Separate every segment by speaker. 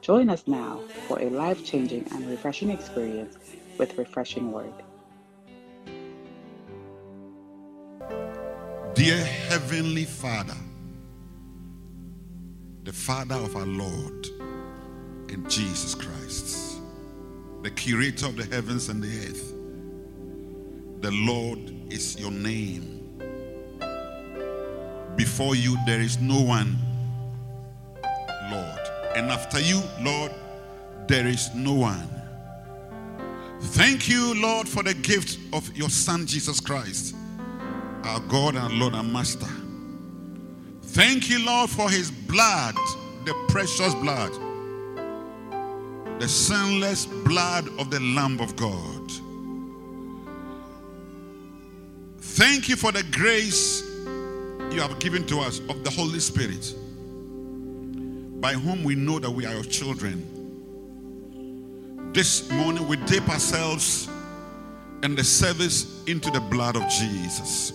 Speaker 1: Join us now for a life changing and refreshing experience with Refreshing Word.
Speaker 2: Dear Heavenly Father, the Father of our Lord and Jesus Christ, the Creator of the heavens and the earth, the Lord is your name. Before you, there is no one, Lord. And after you, Lord, there is no one. Thank you, Lord, for the gift of your Son, Jesus Christ, our God and Lord and Master. Thank you, Lord, for his blood, the precious blood, the sinless blood of the Lamb of God. Thank you for the grace you have given to us of the Holy Spirit, by whom we know that we are your children. This morning we dip ourselves and the service into the blood of Jesus.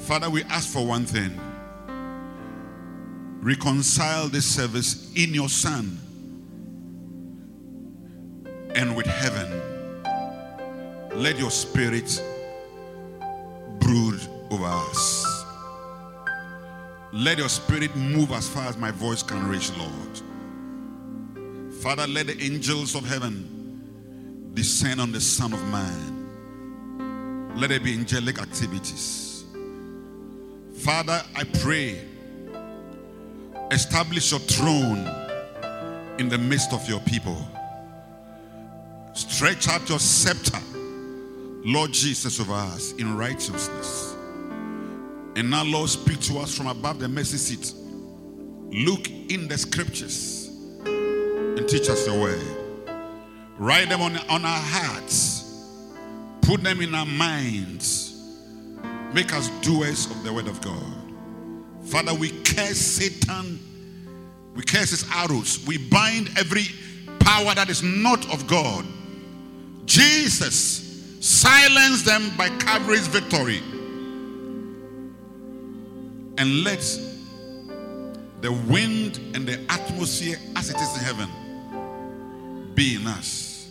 Speaker 2: Father, we ask for one thing reconcile this service in your Son and with heaven. Let your spirit brood over us. Let your spirit move as far as my voice can reach, Lord. Father, let the angels of heaven descend on the Son of Man. Let there be angelic activities. Father, I pray, establish your throne in the midst of your people. Stretch out your scepter, Lord Jesus, over us in righteousness. And now, Lord, speak to us from above the mercy seat. Look in the scriptures and teach us your word. Write them on, on our hearts, put them in our minds. Make us doers of the word of God. Father, we curse Satan, we curse his arrows, we bind every power that is not of God. Jesus, silence them by Calvary's victory and let the wind and the atmosphere as it is in heaven be in us.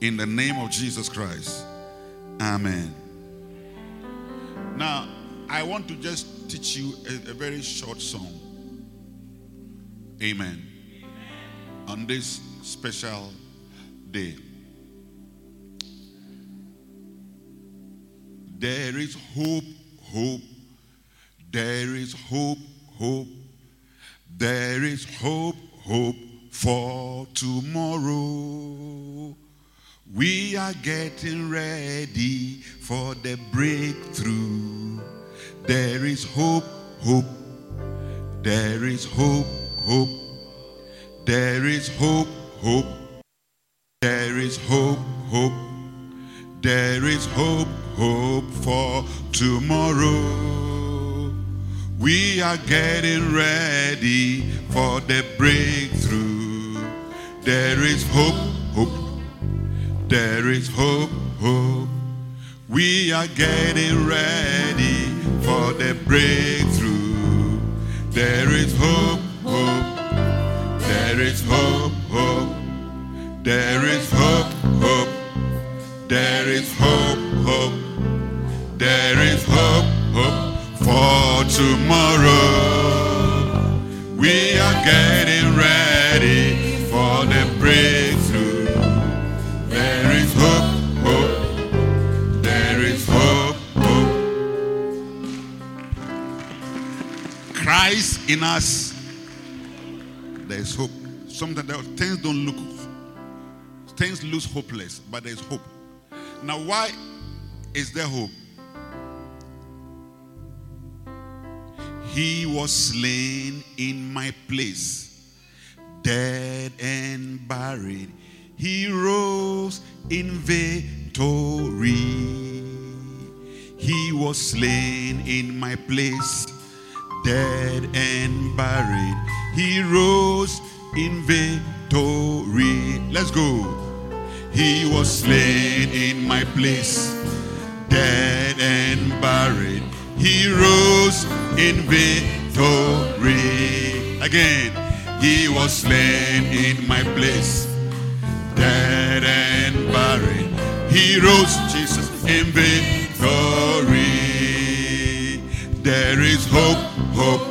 Speaker 2: In the name of Jesus Christ. Amen. Now, I want to just teach you a, a very short song. Amen. On this special day. There is hope, hope, there is hope, hope. There is hope, hope for tomorrow. We are getting ready for the breakthrough. There is hope, hope. There is hope, hope. There is hope, hope. There is hope, hope. There is hope, hope for tomorrow. We are getting ready for the breakthrough. There is hope, hope. There is hope, hope. We are getting ready for the breakthrough. There is hope, hope. There is hope, hope. There is hope, hope. There is hope, hope. There is hope, hope for tomorrow. We are getting ready for the breakthrough. There is hope, hope. There is hope, hope. Christ in us, there is hope. Sometimes things don't look, things look hopeless, but there is hope. Now, why is there hope? He was slain in my place, dead and buried. he rose in victory. He was slain in my place, dead and buried. He rose in victory. Let's go. He was slain in my place, dead and buried. He rose in victory. Again, he was slain in my place, dead and buried. He rose, Jesus, in victory. There is hope, hope.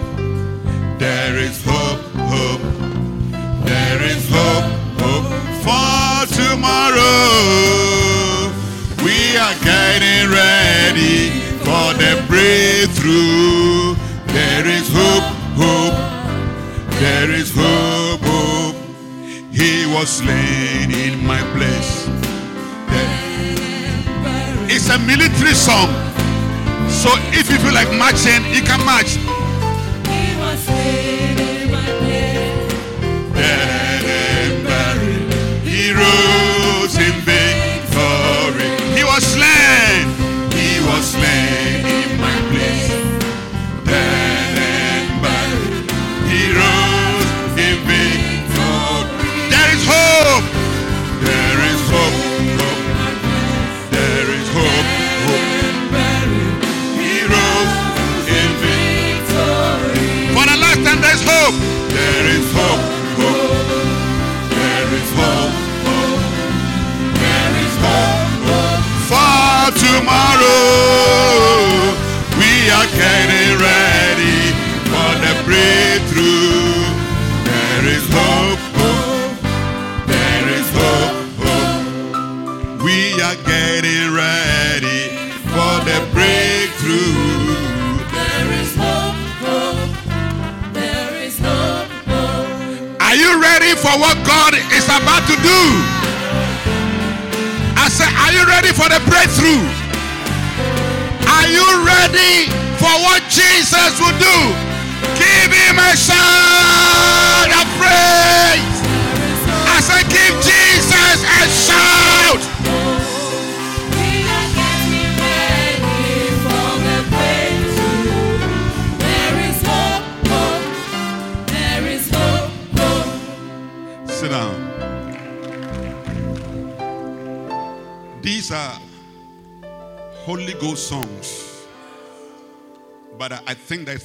Speaker 2: There is hope, hope. There is hope, hope for tomorrow. We are getting ready for the breakthrough. Hope, hope. There is hope, hope. He was slain in my place. There- It's a military song. So if you feel like marching, you can march.
Speaker 3: He was slain in my place.
Speaker 2: dead and buried. He rose in victory. He was slain. He was slain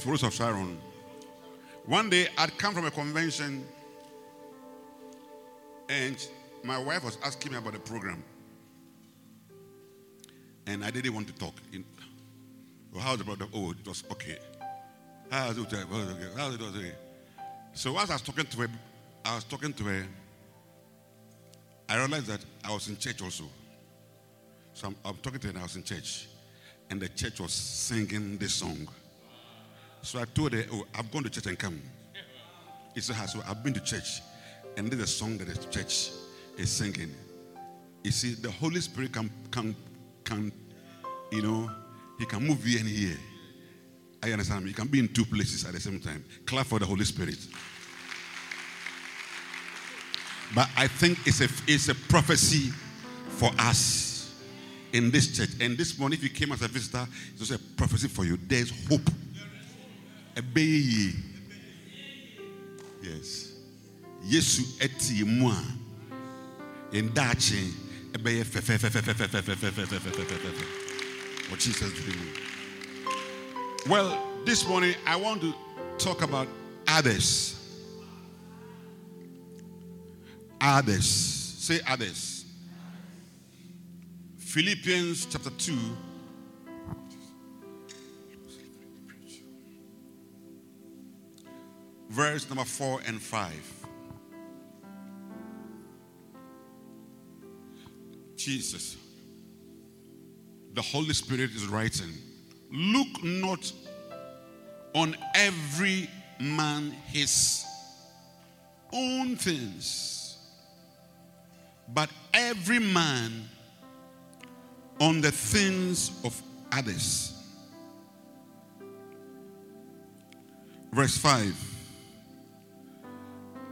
Speaker 2: Rose of Sharon. One day I'd come from a convention and my wife was asking me about the program. And I didn't want to talk. In, well, how's the brother? Oh, it was okay. How's it? Okay. How's it? Okay. So as I was talking to her, I was talking to her. I realized that I was in church also. So I'm, I'm talking to her I was in church. And the church was singing this song. So I told her, Oh, I've gone to church and come. He said, "Ah, So I've been to church. And this is a song that the church is singing. You see, the Holy Spirit can, can, can, you know, he can move here and here. I understand. He can be in two places at the same time. Clap for the Holy Spirit. But I think it's a, it's a prophecy for us in this church. And this morning, if you came as a visitor, it's a prophecy for you. There's hope. A baby. Yes. Yesu eti mu a ndaakye ɛbɛyɛ fɛfɛɛfɛfɛfɛfɛfɛfɛfɛfɛfɛfɛ. What Jesus did. Well, this morning I want to talk about others. Others. Say others. Philippians chapter 2. Verse number 4 and 5. Jesus. The Holy Spirit is writing. Look not on every man his own things, but every man on the things of others. Verse 5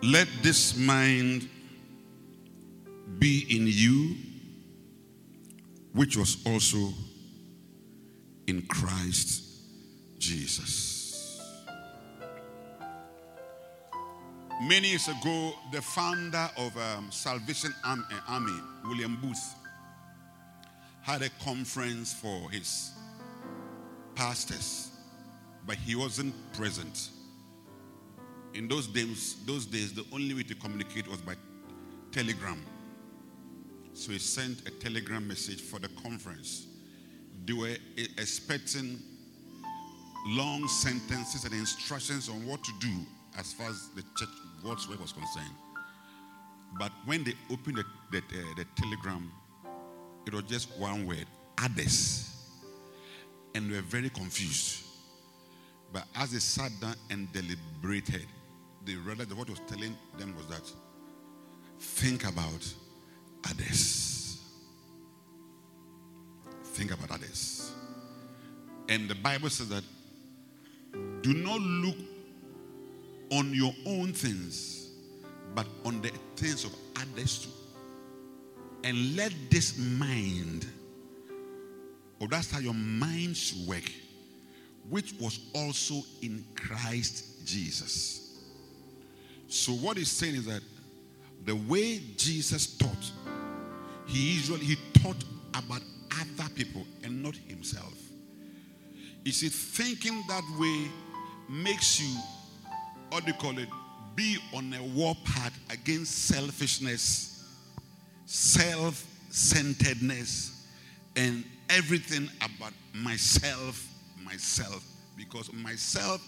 Speaker 2: Let this mind be in you, which was also in Christ Jesus. Many years ago, the founder of um, Salvation uh, Army, William Booth, had a conference for his pastors, but he wasn't present. In those days, those days, the only way to communicate was by telegram. So he sent a telegram message for the conference. They were e- expecting long sentences and instructions on what to do as far as the church, God's work was concerned. But when they opened the, the, uh, the telegram, it was just one word others. And they were very confused. But as they sat down and deliberated, they realized what was telling them was that think about others. Think about others. And the Bible says that do not look on your own things, but on the things of others too. And let this mind, or that's how your mind should work, which was also in Christ Jesus. So what he's saying is that the way Jesus taught, he usually he taught about other people and not himself. You see, thinking that way makes you, what do you call it, be on a warpath against selfishness, self centeredness, and everything about myself, myself. Because myself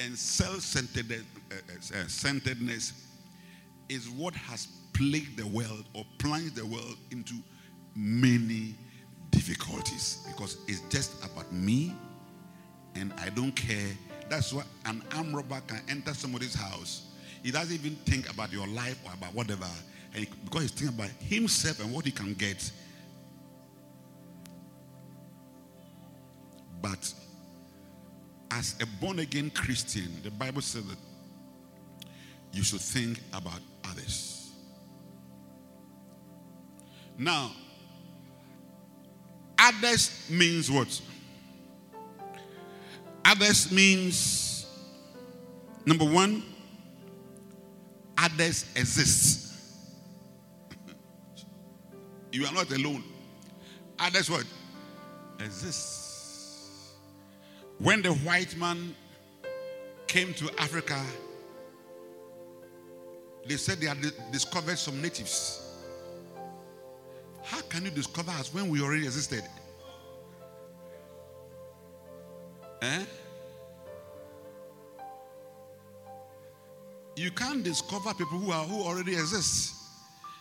Speaker 2: and self uh, uh, centeredness is what has plagued the world or plunged the world into many difficulties because it's just about me and I don't care. That's why an armed robber can enter somebody's house. He doesn't even think about your life or about whatever. And because he's thinking about himself and what he can get. But as a born again Christian, the Bible says that you should think about others. Now, others means what? Others means number one, others exist. you are not alone. Others what? Exist. When the white man came to Africa, they said they had discovered some natives. How can you discover us when we already existed? Eh? You can't discover people who are who already exist.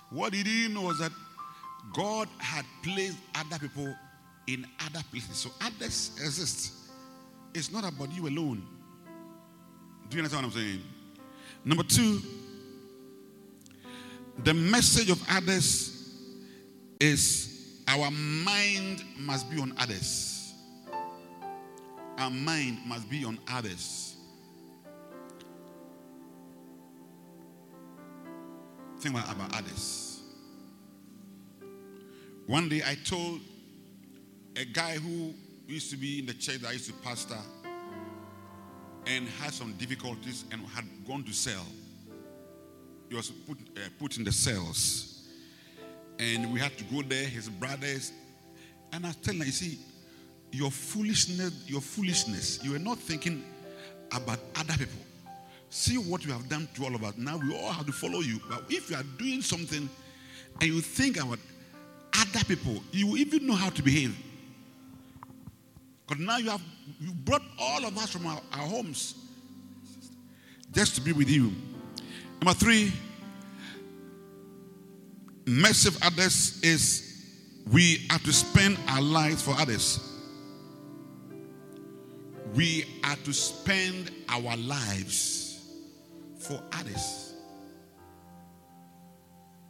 Speaker 2: What he didn't know was that God had placed other people in other places. So others exist. It's not about you alone. Do you understand what I'm saying? Number two, the message of others is our mind must be on others. Our mind must be on others. Think about, others. One day I told a guy who used to be in the church that I used to pastor and had some difficulties and had gone to cell. He was put, uh, put in the cells. And we had to go there, his brothers. And I telling him, you see, your foolishness, your foolishness, you are not thinking about other people. See what you have done to all of us. Now we all have to follow you. But if you are doing something and you think about other people, you will even know how to behave. Because now you have you brought all of us from our, our homes just to be with you. Number three, of others is we are to spend our lives for others. We are to spend our lives for others.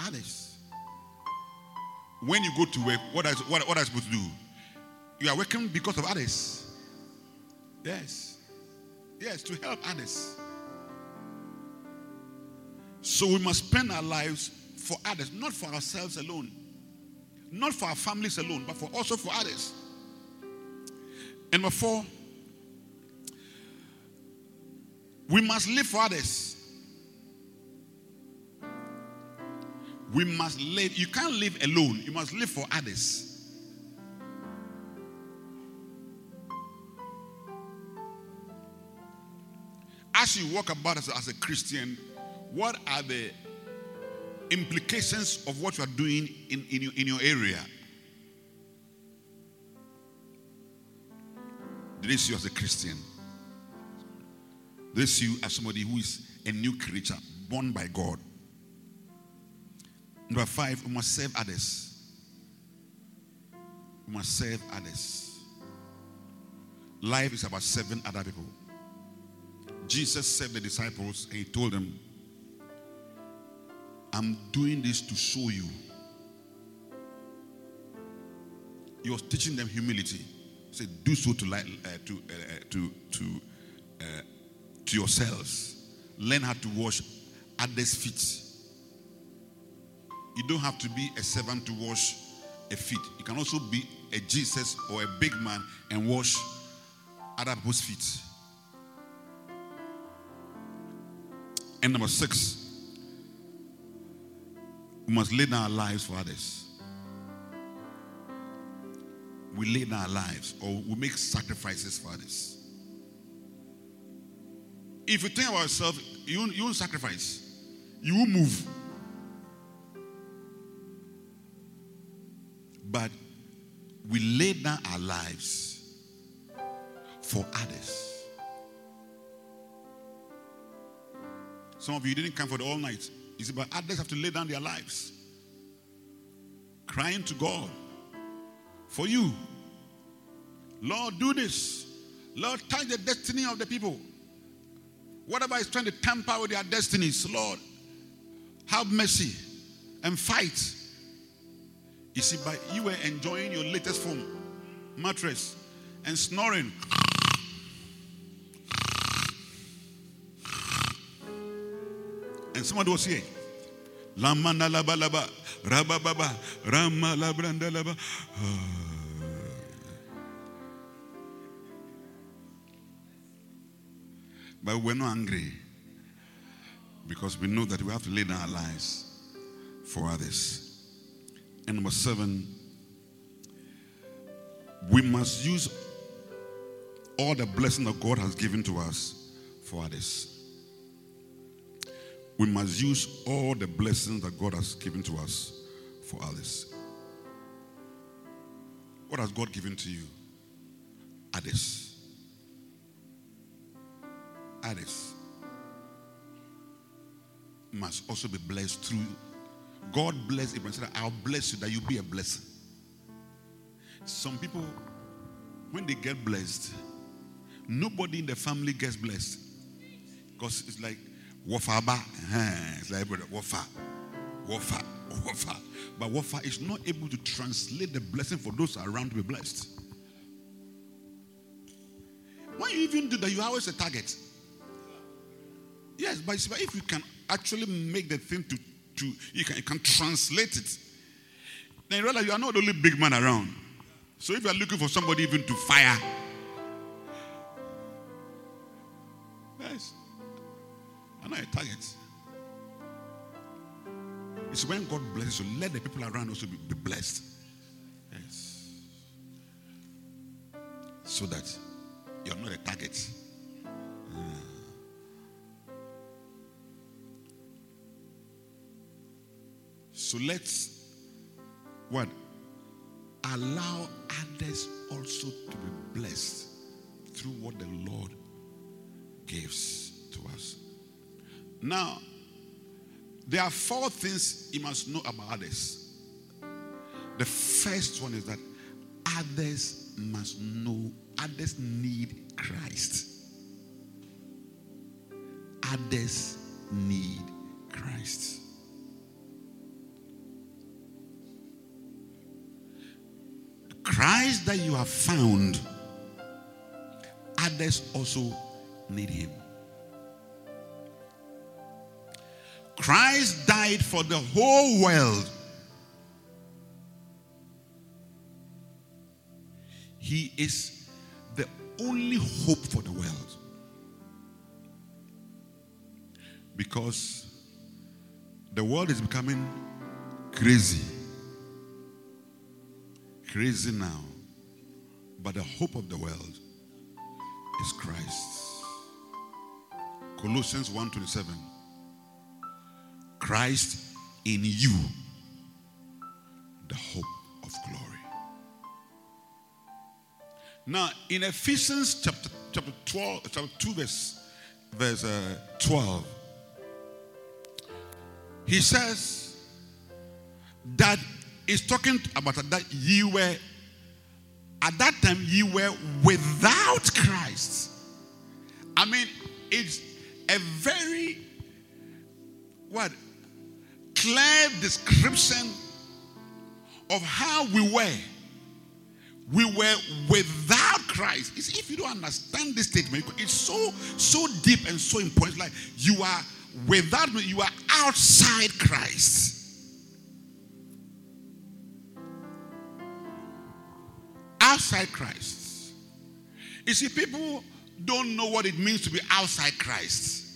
Speaker 2: Others. When you go to work, what are, what, what are you supposed to do? You are working because of others. Yes. Yes, to help others. So we must spend our lives for others, not for ourselves alone, not for our families alone, but for also for others. And number four, we must live for others. We must live. You can't live alone. You must live for others. As you walk about as a, as a Christian, what are the implications of what you are doing in, in, your, in your area? They see you as a Christian? They see you as somebody who is a new creature, born by God. Number five, we must serve others. We must serve others. Life is about serving other people. Jesus served the disciples and he told them, I'm doing this to show you. He was teaching them humility. He said, Do so to, uh, to, uh, to, to, uh, to yourselves. Learn how to wash others' feet. You don't have to be a servant to wash a feet. You can also be a Jesus or a big man and wash other people's feet. And number six, we must lay down our lives for others. We lay down our lives or we make sacrifices for others. If you think about yourself, you won't, you won't sacrifice, you will move. But we lay down our lives for others. Some of you didn't come for the all night. It's about others have to lay down their lives. Crying to God for you. Lord, do this. Lord, touch the destiny of the people. Whatever is trying to tamper with their destinies, Lord, have mercy and fight. You see, but you were enjoying your latest phone, mattress, and snoring. And somebody was here. Lamana laba laba, raba baba, rama labranda laba. But we're not angry because we know that we have to lay down our lives for others. And number seven, we must use all the blessing that God has given to us for others. We must use all the blessings that God has given to us for others. What has God given to you? Others. Others must also be blessed through. God bless Abraham. Said, I'll bless you that you be a blessing. Some people, when they get blessed, nobody in the family gets blessed. Because it's like wafa ba. Eh, it's like brother, wafa, wafa, wafa. But wafa is not able to translate the blessing for those around to be blessed. When you even do that, you are always a target. Yes, but if you can actually make the thing to, to you can, you can translate it, then you realize you are not the only big man around. So if you are looking for somebody even to fire, yes, Not a target. It's when God blesses you, let the people around also be, be blessed. Yes. So that you're not a target. Uh. So let's what? Allow others also to be blessed through what the Lord gives to us. Now, there are four things you must know about others. The first one is that others must know, others need Christ. Others need Christ. Christ that you have found, others also need him. Christ died for the whole world. He is the only hope for the world. Because the world is becoming crazy. Crazy now. But the hope of the world is Christ. Colossians 1:27. Christ in you, the hope of glory. Now, in Ephesians chapter, chapter 12, chapter 2, verse, verse uh, 12, he says that he's talking about that ye were, at that time, ye were without Christ. I mean, it's a very, what, clear description of how we were. We were without Christ. If you don't understand this statement, it's so so deep and so important. Like you are without you are outside Christ. Outside Christ. You see, people don't know what it means to be outside Christ.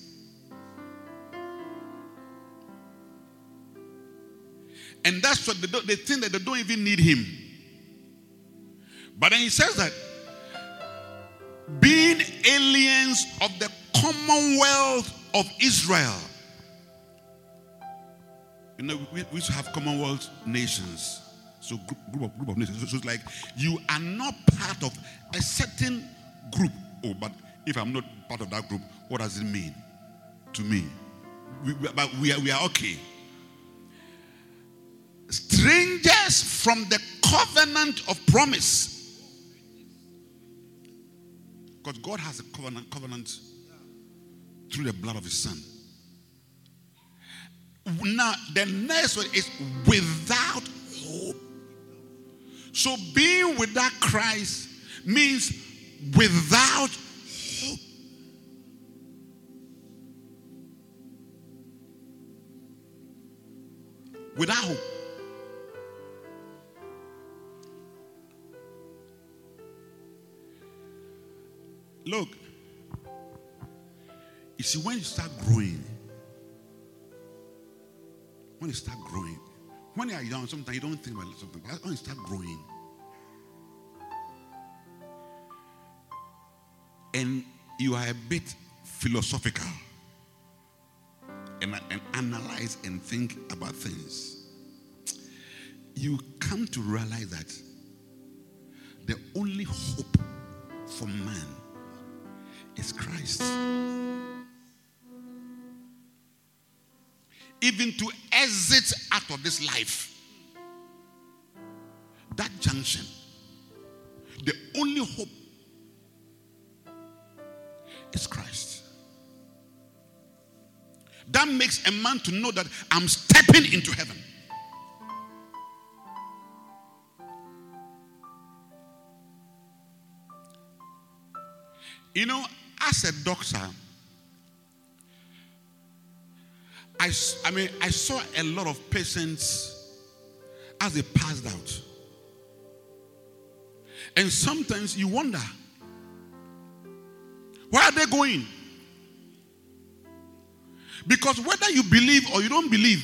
Speaker 2: And that's what they, don't, they think that they don't even need him. But then he says that being aliens of the commonwealth of Israel. You know, we, we have commonwealth nations. So group, group of group of nations. So, so it's like you are not part of a certain group. Oh, but if I'm not part of that group, what does it mean to me? We- but we are, we are okay. Strangers from the covenant of promise. Because God has a covenant, covenant through the blood of his son. Now, the next one is without hope. So being without Christ means without hope. Without hope. Look, you see, when you start growing, when you start growing, when you are young, sometimes you don't think about something, but when you start growing, and you are a bit philosophical and, and analyze and think about things, you come to realize that the only hope for man is Christ. Even to exit out of this life, that junction, the only hope is Christ. That makes a man to know that I'm stepping into heaven. You know, as a doctor, I, I mean, I saw a lot of patients as they passed out. And sometimes you wonder, where are they going? Because whether you believe or you don't believe,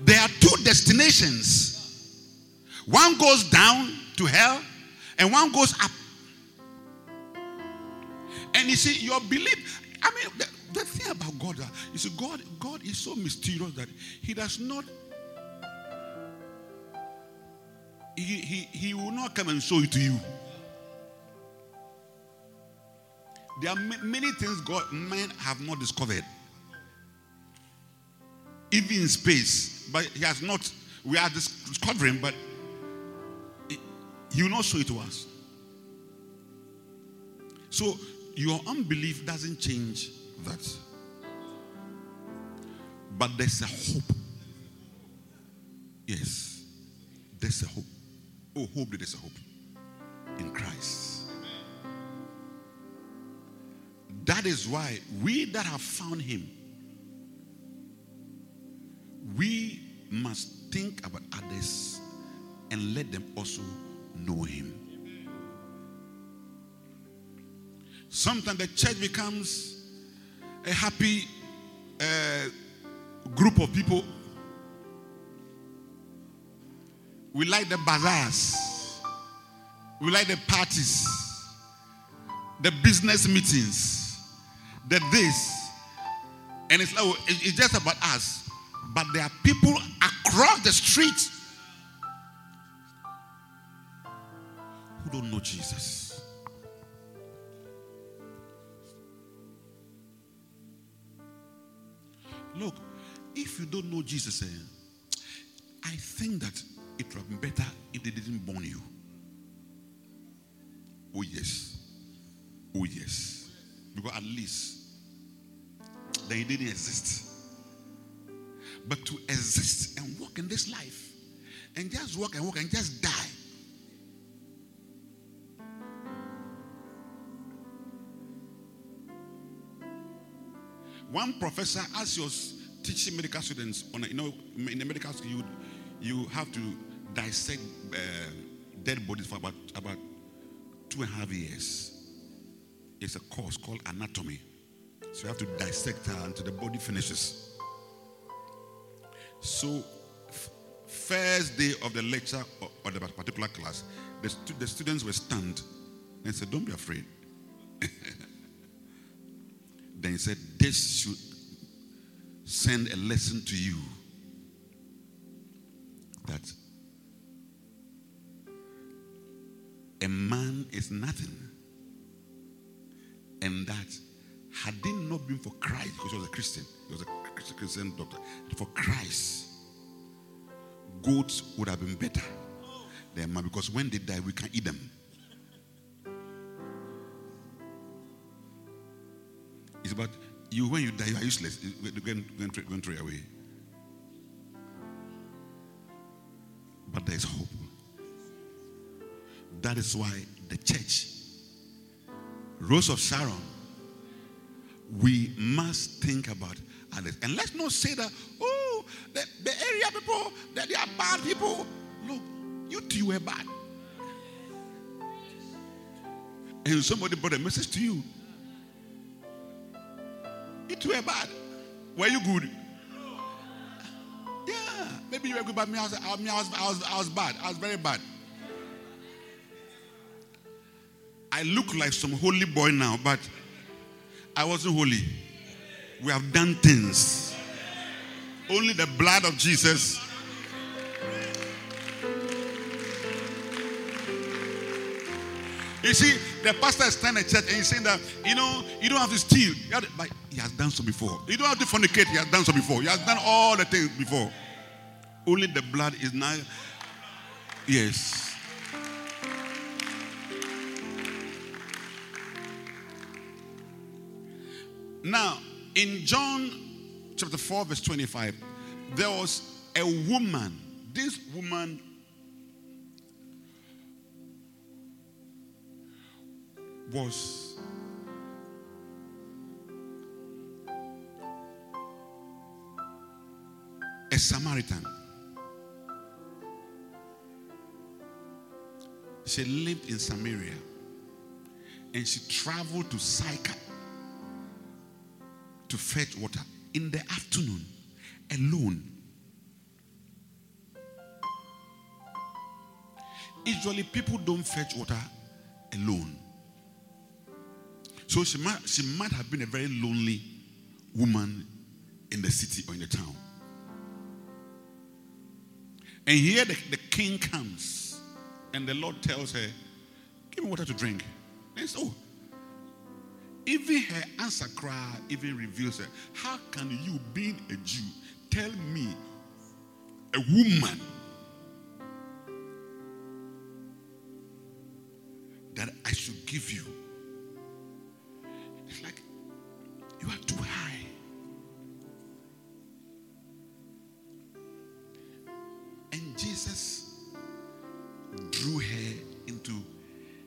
Speaker 2: there are two destinations. One goes down to hell, and one goes up. And you see, your belief, I mean, the, the thing about God, uh, you see, God, God is so mysterious that He does not, He, he, he will not come and show it to you. There are ma- many things God, men have not discovered. Even in space, but He has not, we are discovering, but he will not show it to us. So your unbelief doesn't change that. But there's a hope. Yes. There's a hope. Oh, hope that there's a hope in Christ. That is why we that have found him, we must think about others and let them also know him. Sometimes the church becomes a happy uh, group of people. We like the bazaars, we like the parties, the business meetings, the this. And it's, like, it's just about us. But there are people across the street who don't know Jesus. Look, if you don't know Jesus, eh, I think that it would have been better if they didn't burn you. Oh, yes. Oh, yes. Because at least then you didn't exist. But to exist and walk in this life and just walk and walk and just die. One professor, as he was teaching medical students, on you know, in the medical school, you, you have to dissect uh, dead bodies for about, about two and a half years. It's a course called anatomy. So you have to dissect her until the body finishes. So, f- first day of the lecture or, or the particular class, the, stu- the students were stunned and said, Don't be afraid. then he said, This should send a lesson to you that a man is nothing. And that had it not been for Christ, because he was a Christian, he was a Christian doctor, for Christ, goats would have been better than man because when they die, we can eat them. It's about you when you die, you are useless. Go and, go and, throw- go and away. But there is hope. That is why the church, Rose of Sharon, we must think about others. And let's not say that, oh, the, the area people, that they are bad people. Look, you two were bad. And somebody brought a message to you. Two were bad. Were you good? Yeah, maybe you were good, but me, I was, I, was, I, was, I was bad. I was very bad. I look like some holy boy now, but I wasn't holy. We have done things. Only the blood of Jesus. You see, the pastor is standing at church and he's saying that, you know, you don't have to steal. Have to- but he has done so before. You don't have to fornicate. He has done so before. He has done all the things before. Only the blood is now. Yes. Now, in John chapter 4, verse 25, there was a woman. This woman was a Samaritan. She lived in Samaria and she traveled to Sychar to fetch water in the afternoon alone. Usually, people don't fetch water alone. So she might, she might have been a very lonely woman in the city or in the town. And here the, the king comes, and the Lord tells her, Give me water to drink. And so, oh. even her answer cry even reveals her. How can you, being a Jew, tell me, a woman, that I should give you? Are too high. And Jesus drew her into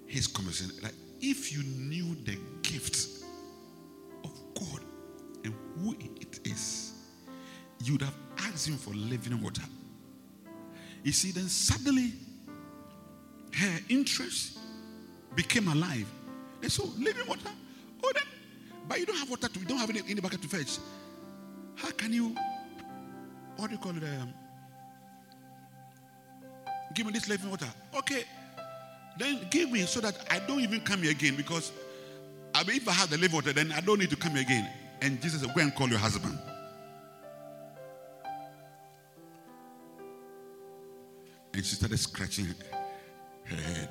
Speaker 2: his conversation. Like, if you knew the gift of God and who it is, you would have asked him for living water, You see, then suddenly her interest became alive. And so, living water. But you don't have water to, you don't have any, any bucket to fetch. How can you, what do you call it? Um, give me this living water. Okay, then give me so that I don't even come here again because I mean, if I have the living water, then I don't need to come here again. And Jesus said, Go and call your husband. And she started scratching her head.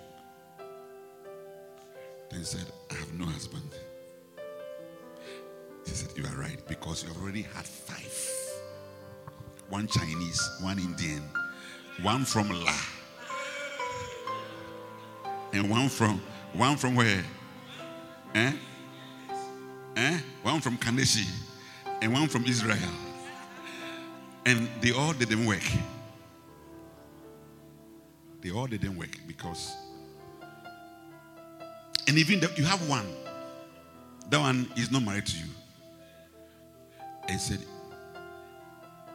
Speaker 2: Then said, I have no husband. Said, You are right, because you already had five one Chinese, one Indian, one from La, and one from one from where? Eh? Eh? One from Kaneshie, and one from Israel. And they all didn't work. They all didn't work because, and even the, you have one, that one is not married to you. And said,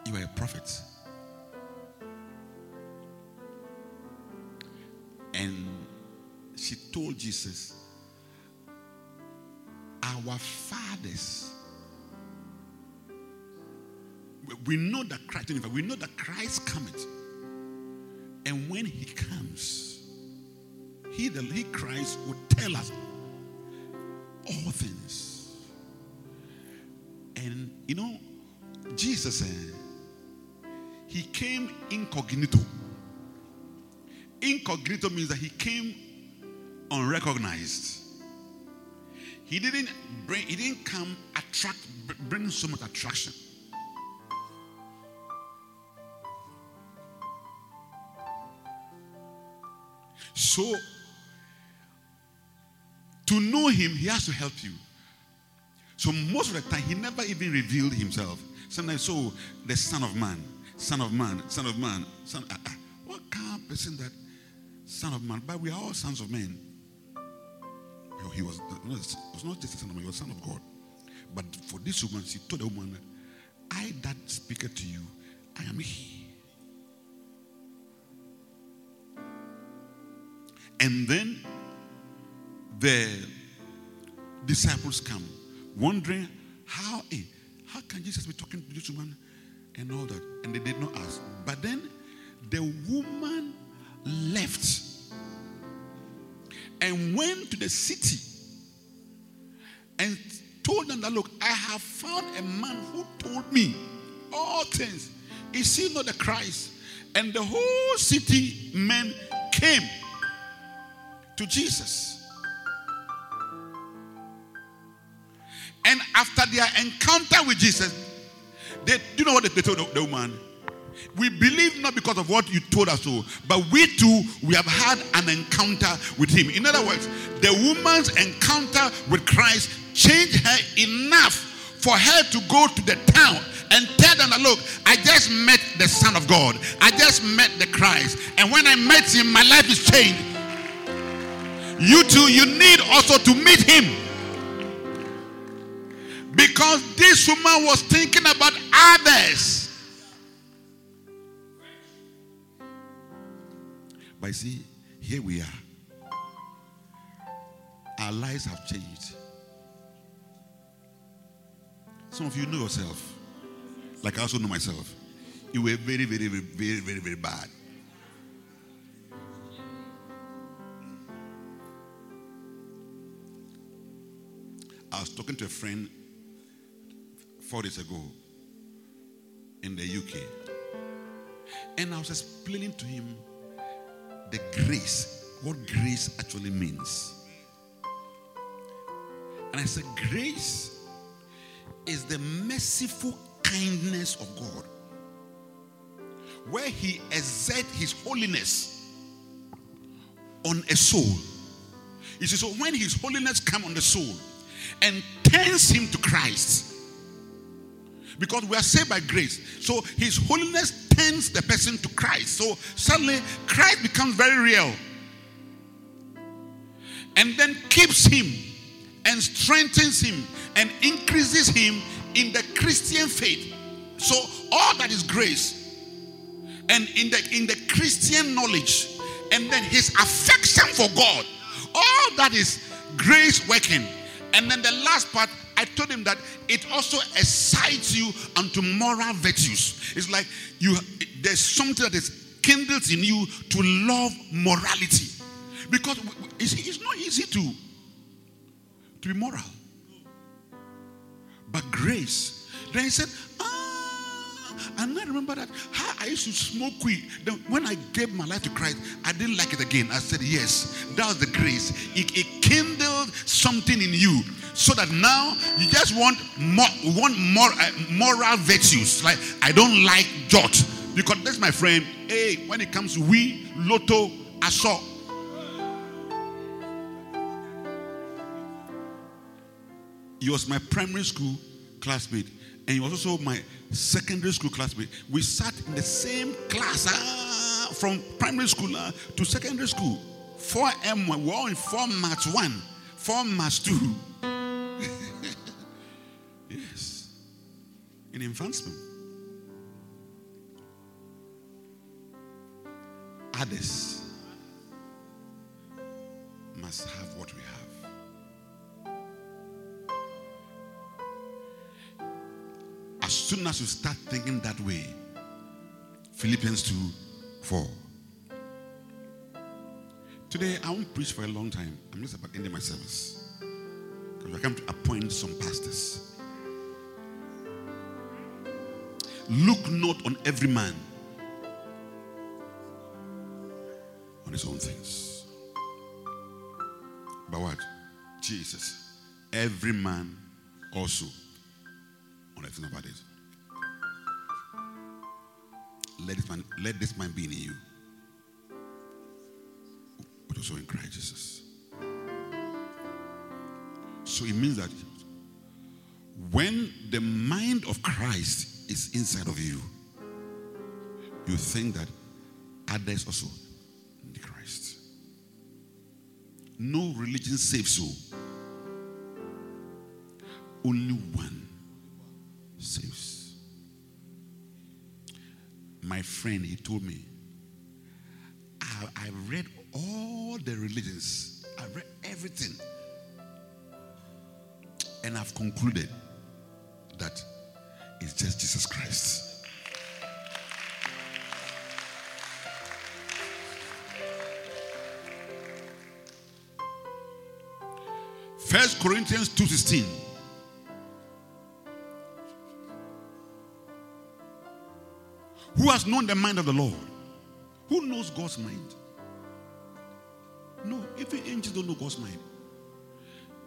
Speaker 2: You are a prophet. And she told Jesus, Our fathers. We know that Christ, we know that Christ cometh. And when he comes, he, the he Christ, will tell us all things. And you know, Jesus, eh, he came incognito. Incognito means that he came unrecognized. He didn't bring, he didn't come attract, bring so much attraction. So, to know him, he has to help you. So, most of the time, he never even revealed himself. Sometimes, so the Son of Man, Son of Man, Son of Man, Son. Uh, uh, what kind of person that Son of Man? But we are all sons of men. He was, was not just a son of man, he was son of God. But for this woman, she told the woman, I that speaker to you, I am he. And then the disciples come, wondering how, hey, how can Jesus be talking to this woman and all that? And they did not ask. But then the woman left and went to the city and told them that, look, I have found a man who told me all things. Is he not the Christ? And the whole city men came to Jesus. And after their encounter with Jesus, they do you know what they told the, woman? We believe not because of what you told us so, but we too we have had an encounter with him. In other words, the woman's encounter with Christ changed her enough for her to go to the town and tell them look, I just met the Son of God. I just met the Christ. And when I met him, my life is changed. You too, you need also to meet him. Because this woman was thinking about others. But see, here we are. Our lives have changed. Some of you know yourself, like I also know myself. You were very, very, very, very, very, very bad. I was talking to a friend four days ago in the UK. And I was explaining to him the grace, what grace actually means. And I said, grace is the merciful kindness of God, where He exerts His holiness on a soul. You see, so when His holiness comes on the soul and turns him to Christ, because we are saved by grace. So his holiness turns the person to Christ. So suddenly Christ becomes very real. And then keeps him and strengthens him and increases him in the Christian faith. So all that is grace. and in the in the Christian knowledge, and then his affection for God. All that is grace working. And then the last part, I told him that it also excites you unto moral virtues. It's like you there's something that is kindled in you to love morality. Because it's, not easy to, to be moral. But grace. Then he said, and I remember that how I used to smoke weed. Then when I gave my life to Christ, I didn't like it again. I said, yes, that was the grace. It, it kindled something in you so that now you just want more, want more uh, moral virtues. Like I don't like jot because that's my friend. Hey, when it comes to we, lotto, assault. He was my primary school classmate, and he was also my secondary school classmate. We sat in the same class ah, from primary school ah, to secondary school. 4M1, we're all in 4 Maths 1, 4 Maths 2. yes. In advancement. Others must have what we have. Soon as you start thinking that way, Philippians 2 4. Today, I won't preach for a long time. I'm just about ending my service. Because I come to appoint some pastors. Look not on every man on his own things. But what? Jesus. Every man also on the thing about it. Let this man, let this man be in you. But also in Christ Jesus. So it means that when the mind of Christ is inside of you, you think that others also need Christ. No religion saves you. Only friend, he told me, I, I read all the religions, I read everything, and I've concluded that it's just Jesus Christ. First Corinthians 2:16. Known the mind of the Lord? Who knows God's mind? No, even angels don't know God's mind.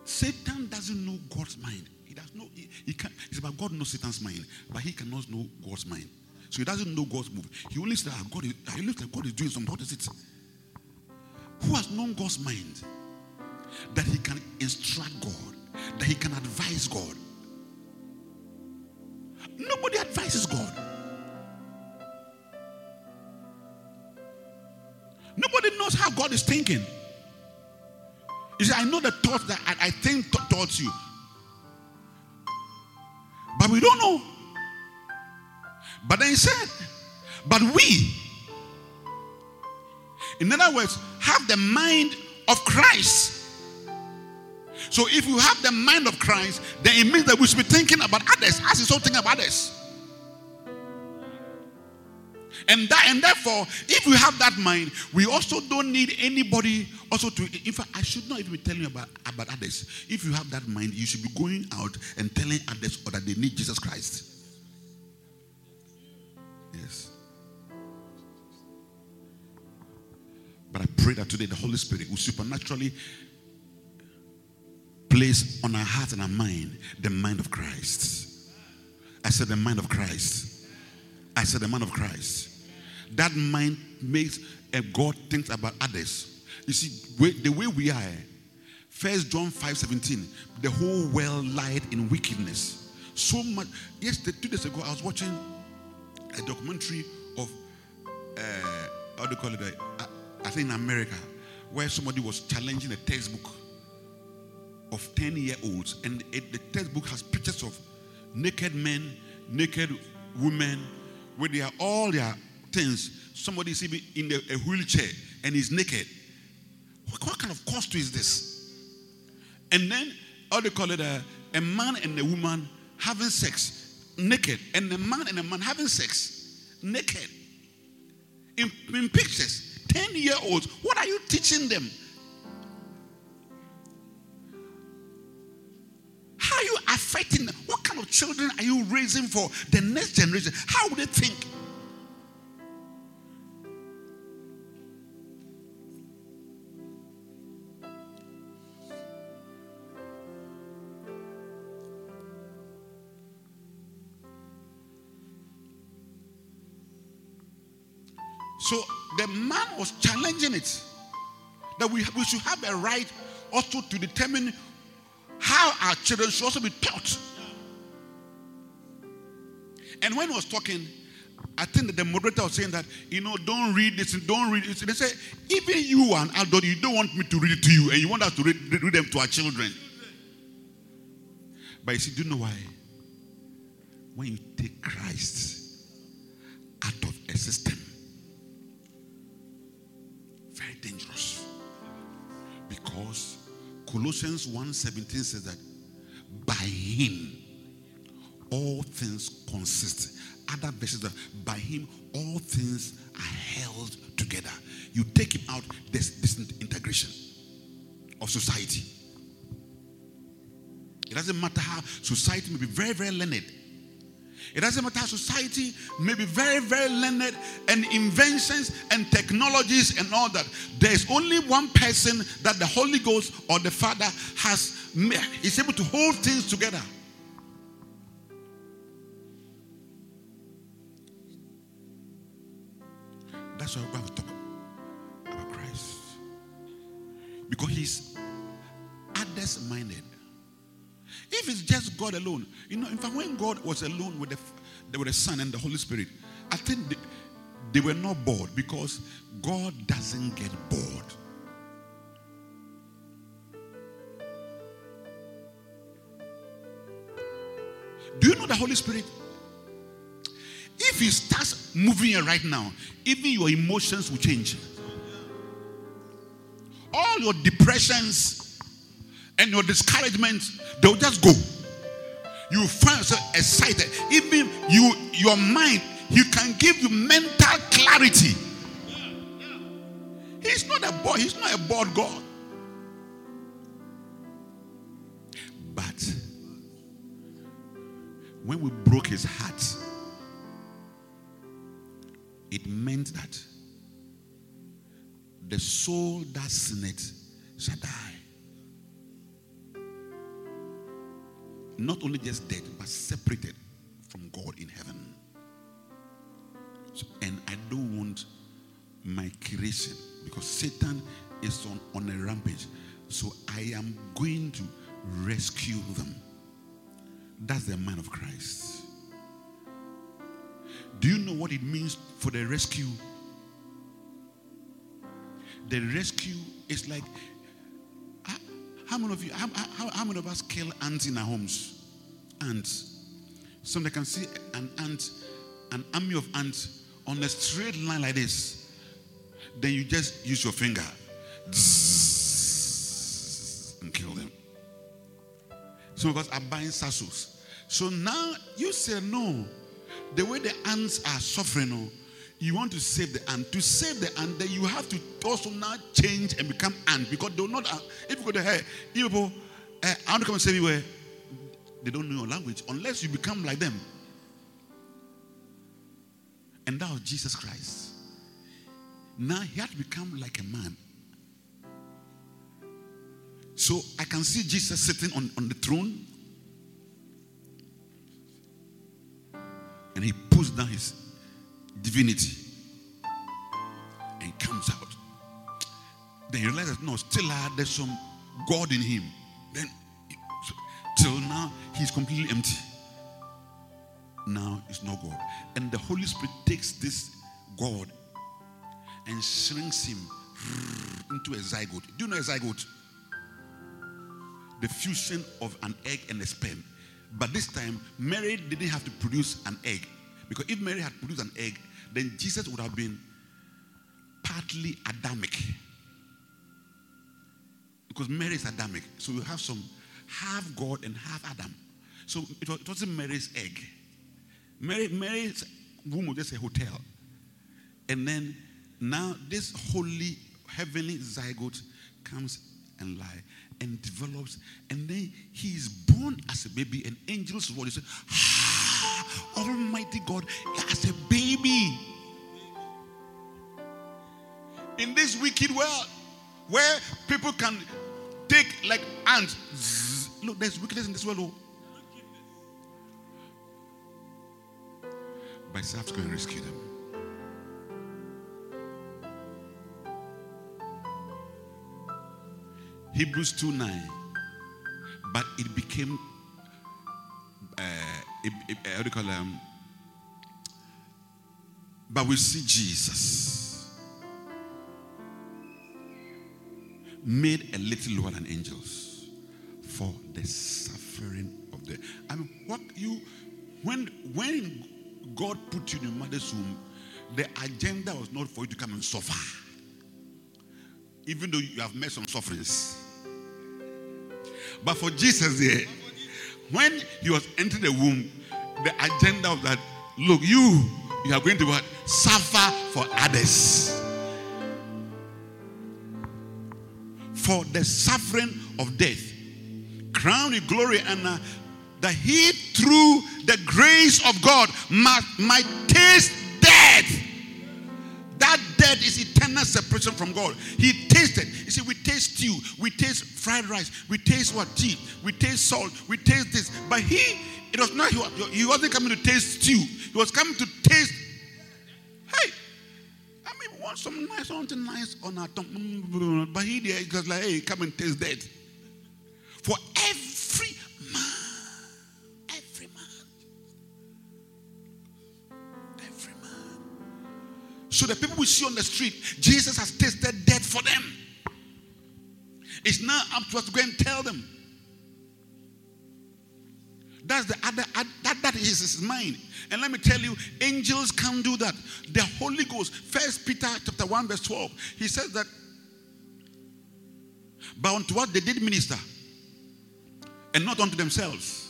Speaker 2: Satan doesn't know God's mind. He does know he, he can it's about God knows Satan's mind, but he cannot know God's mind. So he doesn't know God's move. He only says that God is, he looks like God is doing something. What is it? Who has known God's mind? That he can instruct God, that he can advise God. Nobody advises God. Knows how God is thinking. You said, I know the thoughts that I, I think th- towards you. But we don't know. But then he said, but we, in other words, have the mind of Christ. So if you have the mind of Christ, then it means that we should be thinking about others as he's also thinking about others. And that and therefore, if we have that mind, we also don't need anybody also to in fact I should not even be telling you about, about others. If you have that mind, you should be going out and telling others or that they need Jesus Christ. Yes. But I pray that today the Holy Spirit will supernaturally place on our heart and our mind the mind of Christ. I said the mind of Christ. I said the mind of Christ. That mind makes a God thinks about others. You see, the way we are, First John 5 17, the whole world lied in wickedness. So much. Yes, two days ago, I was watching a documentary of, uh, how do you call it? Uh, I think in America, where somebody was challenging a textbook of 10 year olds, and it, the textbook has pictures of naked men, naked women, where they are all their things. Somebody is even in a, a wheelchair and he's naked. What, what kind of cost is this? And then, how they call it, a, a man and a woman having sex naked, and a man and a man having sex naked. In, in pictures, 10 year olds, what are you teaching them? How are you affecting them? What kind of children are you raising for the next generation? How would they think? Challenging it that we, we should have a right also to determine how our children should also be taught. And when he was talking, I think that the moderator was saying that, you know, don't read this don't read this. They say, even you an adult, you don't want me to read it to you, and you want us to read, read them to our children. But you see, do you know why? When you take Christ out of a Colossians 1:17 says that by him all things consist. Other verses that by him all things are held together. You take him out, there's disintegration of society. It doesn't matter how society may be very, very learned. It doesn't matter society may be very, very learned and inventions and technologies and all that. There's only one person that the Holy Ghost or the Father has is able to hold things together. That's why we to talk about Christ. Because he's others minded. If it's just God alone, you know, in fact, when God was alone with the, with the Son and the Holy Spirit, I think they, they were not bored because God doesn't get bored. Do you know the Holy Spirit? If He starts moving you right now, even your emotions will change. All your depressions and your discouragement, they'll just go. You find yourself excited. Even you, your mind, he can give you mental clarity. He's not a boy, he's not a bored God. But when we broke his heart, it meant that the soul that sinned shall die. Not only just dead, but separated from God in heaven. So, and I don't want my creation because Satan is on, on a rampage. So I am going to rescue them. That's the man of Christ. Do you know what it means for the rescue? The rescue is like how many of you, how, how, how many of us kill ants in our homes? Ants. Somebody can see an ant, an army of ants on a straight line like this. Then you just use your finger and kill them. Some of us are buying sassos. So now you say no. The way the ants are suffering, oh, you want to save the ant. To save the ant, then you have to also now change and become ant because they will not. Uh, if you go to hey, you people, uh, I want to come and save you where they don't know your language unless you become like them. And that was Jesus Christ. Now he had to become like a man. So I can see Jesus sitting on, on the throne. And he puts down his divinity and comes out. Then you realize that no, still uh, there's some God in him. Then till now he's completely empty. Now it's no God. And the Holy Spirit takes this God and shrinks him into a zygote. Do you know a zygote? The fusion of an egg and a sperm. But this time, Mary didn't have to produce an egg. Because if Mary had produced an egg, then Jesus would have been partly Adamic. Because Mary is Adamic. So you have some half God and half Adam. So it, was, it wasn't Mary's egg. Mary, Mary's womb was just a hotel. And then now this holy heavenly zygote comes and lie and develops, and then he is born as a baby, and angels voice say, Almighty God, as a baby. In this wicked world, where people can take like ants. Look, there's wickedness in this world. Oh. But I have to rescue them. Hebrews 2 9. But it became, it, it, uh, how do you call them? But we see Jesus made a little lower than angels for the suffering of the. I mean, what you, when, when God put you in your mother's womb, the agenda was not for you to come and suffer even though you have met some sufferings. But for Jesus, there, when he was entering the womb, the agenda of that, look, you, you are going to what? Suffer for others. For the suffering of death, crown with glory and honor, that he, through the grace of God, might, might taste death. That death is eternal separation from God. He tasted. You see, we taste stew, we taste fried rice, we taste what tea, we taste salt, we taste this. But he, it was not. He, he wasn't coming to taste stew. He was coming to taste. Hey, I mean, want some nice, something nice on our tongue. But he there, he was like, hey, come and taste that. For every man, every man, every man. So the people we see on the street, Jesus has tasted death for them. It's not up to us to go and tell them. That's the other uh, that, that is his mind. And let me tell you, angels can't do that. The Holy Ghost, first Peter chapter 1, verse 12, he says that but unto what they did minister, and not unto themselves.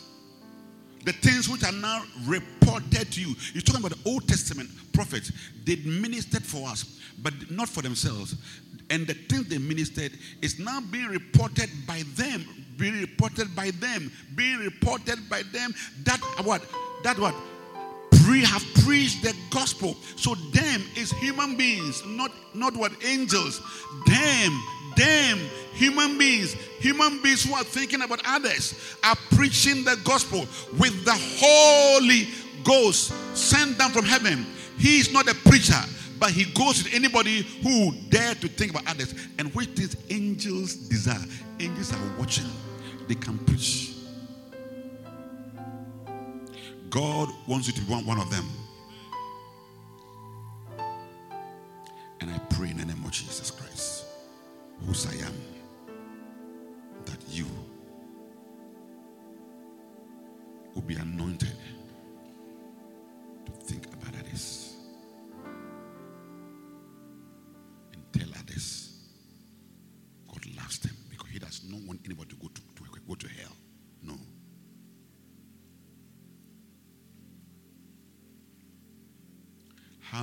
Speaker 2: The things which are now reported to you. You're talking about the Old Testament prophets. They ministered for us, but not for themselves. And the things they ministered is now being reported by them, being reported by them, being reported by them. That what? That what? Pre have preached the gospel. So them is human beings, not not what angels. Them them, human beings, human beings who are thinking about others, are preaching the gospel with the Holy Ghost sent down from heaven. He is not a preacher, but he goes with anybody who dare to think about others, and which these angels desire. Angels are watching, they can preach. God wants you to be one, one of them.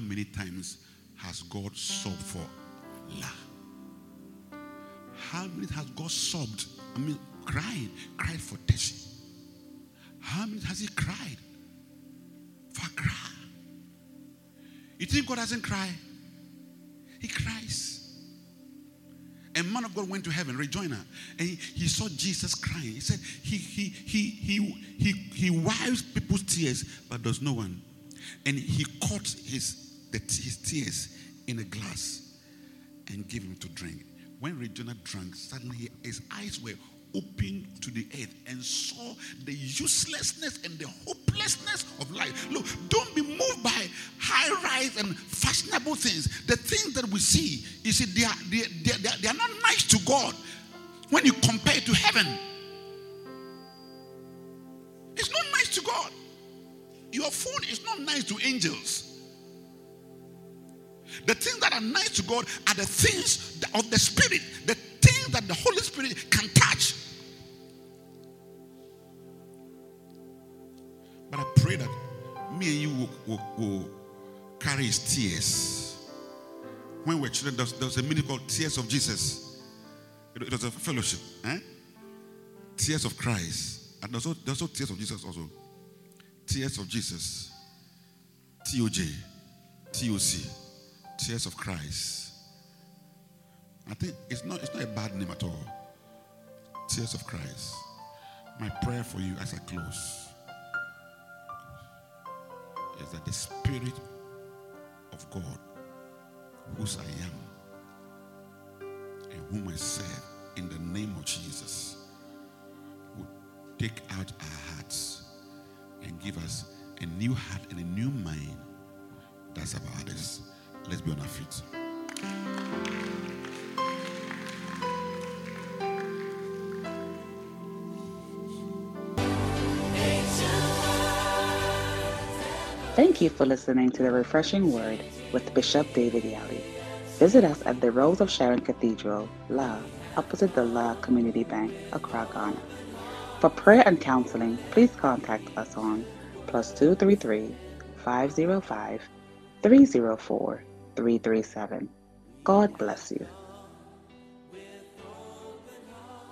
Speaker 2: Many times has God sobbed for La? How many has God sobbed? I mean, cried, cried for Teshie. How many has He cried for Accra? You think God doesn't cry? He cries. A man of God went to heaven, rejoiner, and he, he saw Jesus crying. He said, he, he, he, he, he, he wipes people's tears, but there's no one. And he caught his, the, his tears in a glass and gave him to drink. When Regina drank, suddenly his eyes were opened to the earth and saw the uselessness and the hopelessness of life. Look, don't be moved by high rise and fashionable things. The things that we see, you see, they are, they, they, they are, they are not nice to God when you compare it to heaven. It's not nice to God. Your phone is not nice to angels. The things that are nice to God are the things of the Spirit, the things that the Holy Spirit can touch. But I pray that me and you will, will, will carry his tears. When we were children, there was, there was a meeting called Tears of Jesus. It, it was a fellowship. Eh? Tears of Christ. And there's also, there's also Tears of Jesus also. Tears of Jesus. TOJ. TOC. Tears of Christ. I think it's not, it's not a bad name at all. Tears of Christ. My prayer for you as I close is that the Spirit of God, whose I am and whom I serve, in the name of Jesus, would take out our hearts and give us a new heart and a new mind. That's about this. Let's be on our feet.
Speaker 1: Thank you for listening to the Refreshing Word with Bishop David Yalleh. Visit us at the Rose of Sharon Cathedral, La, opposite the La Community Bank, Accra, Ghana. For prayer and counseling, please contact us on plus 233 505 304 337. God bless you.